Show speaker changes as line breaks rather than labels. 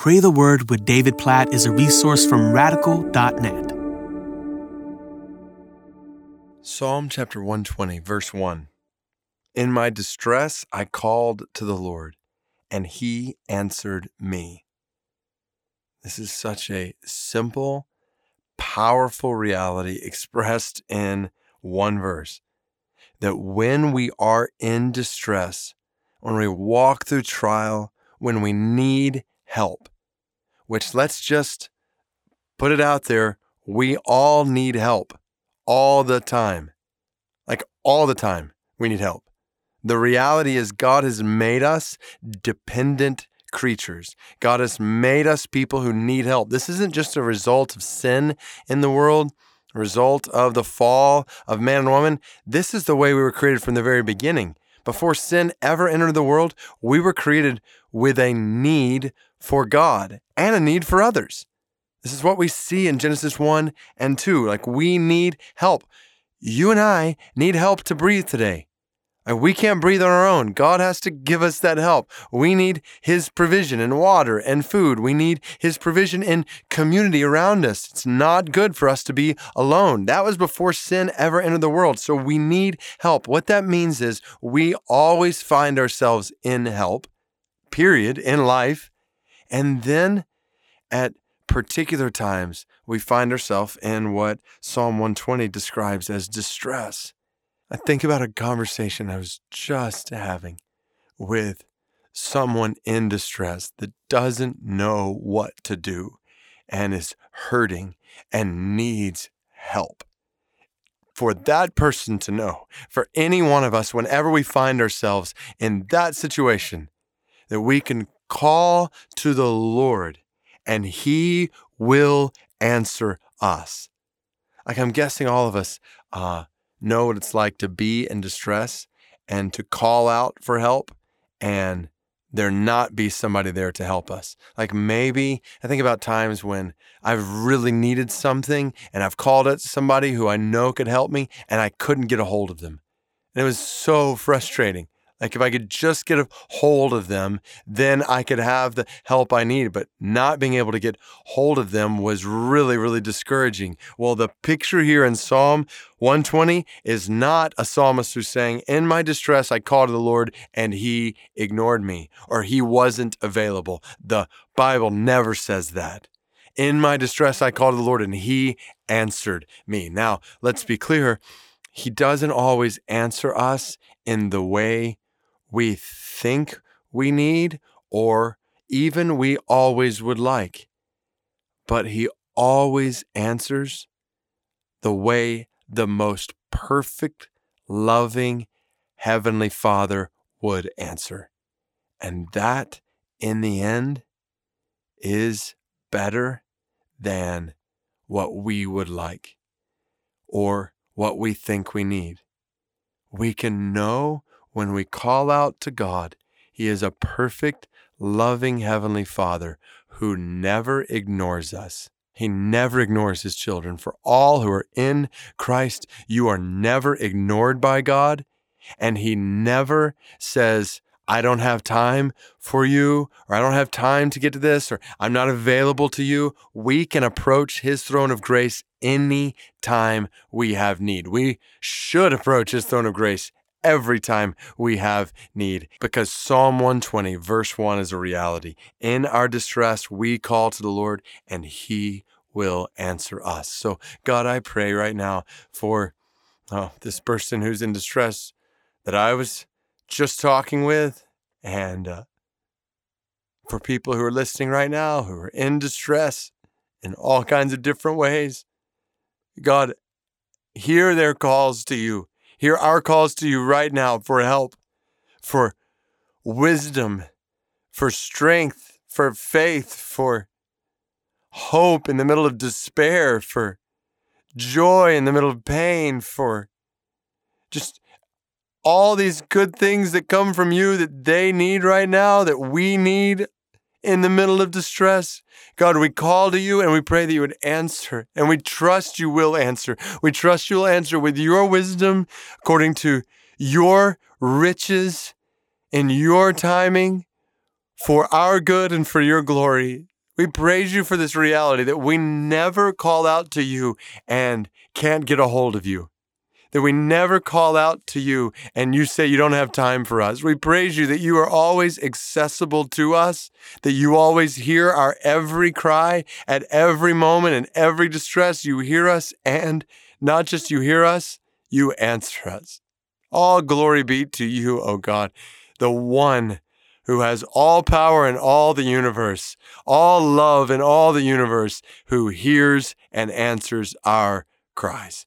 Pray the Word with David Platt is a resource from radical.net.
Psalm chapter 120, verse 1. In my distress, I called to the Lord, and he answered me. This is such a simple, powerful reality expressed in one verse that when we are in distress, when we walk through trial, when we need help, which let's just put it out there. We all need help all the time. Like all the time, we need help. The reality is, God has made us dependent creatures. God has made us people who need help. This isn't just a result of sin in the world, a result of the fall of man and woman. This is the way we were created from the very beginning. Before sin ever entered the world, we were created with a need for God and a need for others. This is what we see in Genesis 1 and 2. Like we need help. You and I need help to breathe today. And we can't breathe on our own. God has to give us that help. We need His provision in water and food. We need His provision in community around us. It's not good for us to be alone. That was before sin ever entered the world. So we need help. What that means is we always find ourselves in help, period, in life. And then at particular times, we find ourselves in what Psalm 120 describes as distress. I think about a conversation I was just having with someone in distress that doesn't know what to do and is hurting and needs help. For that person to know, for any one of us, whenever we find ourselves in that situation, that we can call to the Lord and He will answer us. Like I'm guessing all of us uh, know what it's like to be in distress and to call out for help and there not be somebody there to help us. Like maybe I think about times when I've really needed something and I've called out somebody who I know could help me and I couldn't get a hold of them. And it was so frustrating. Like if I could just get a hold of them, then I could have the help I need. But not being able to get hold of them was really, really discouraging. Well, the picture here in Psalm 120 is not a psalmist who's saying, In my distress, I called to the Lord and he ignored me or he wasn't available. The Bible never says that. In my distress, I called to the Lord and he answered me. Now, let's be clear. He doesn't always answer us in the way we think we need or even we always would like. But He always answers the way the most perfect, loving Heavenly Father would answer. And that, in the end, is better than what we would like or what we think we need. We can know when we call out to God, He is a perfect, loving Heavenly Father who never ignores us. He never ignores his children. For all who are in Christ, you are never ignored by God. And he never says, I don't have time for you, or I don't have time to get to this, or I'm not available to you. We can approach his throne of grace any time we have need. We should approach his throne of grace every time we have need because Psalm 120, verse 1 is a reality. In our distress, we call to the Lord and he will answer us. So, God, I pray right now for oh, this person who's in distress that I was just talking with and uh, for people who are listening right now who are in distress in all kinds of different ways. God, hear their calls to you Hear our calls to you right now for help, for wisdom, for strength, for faith, for hope in the middle of despair, for joy in the middle of pain, for just all these good things that come from you that they need right now, that we need in the middle of distress. God, we call to you and we pray that you would answer, and we trust you will answer. We trust you will answer with your wisdom according to your riches in your timing for our good and for your glory. We praise you for this reality that we never call out to you and can't get a hold of you. That we never call out to you and you say you don't have time for us. We praise you that you are always accessible to us, that you always hear our every cry at every moment and every distress. You hear us, and not just you hear us, you answer us. All glory be to you, O God, the one who has all power in all the universe, all love in all the universe, who hears and answers our cries.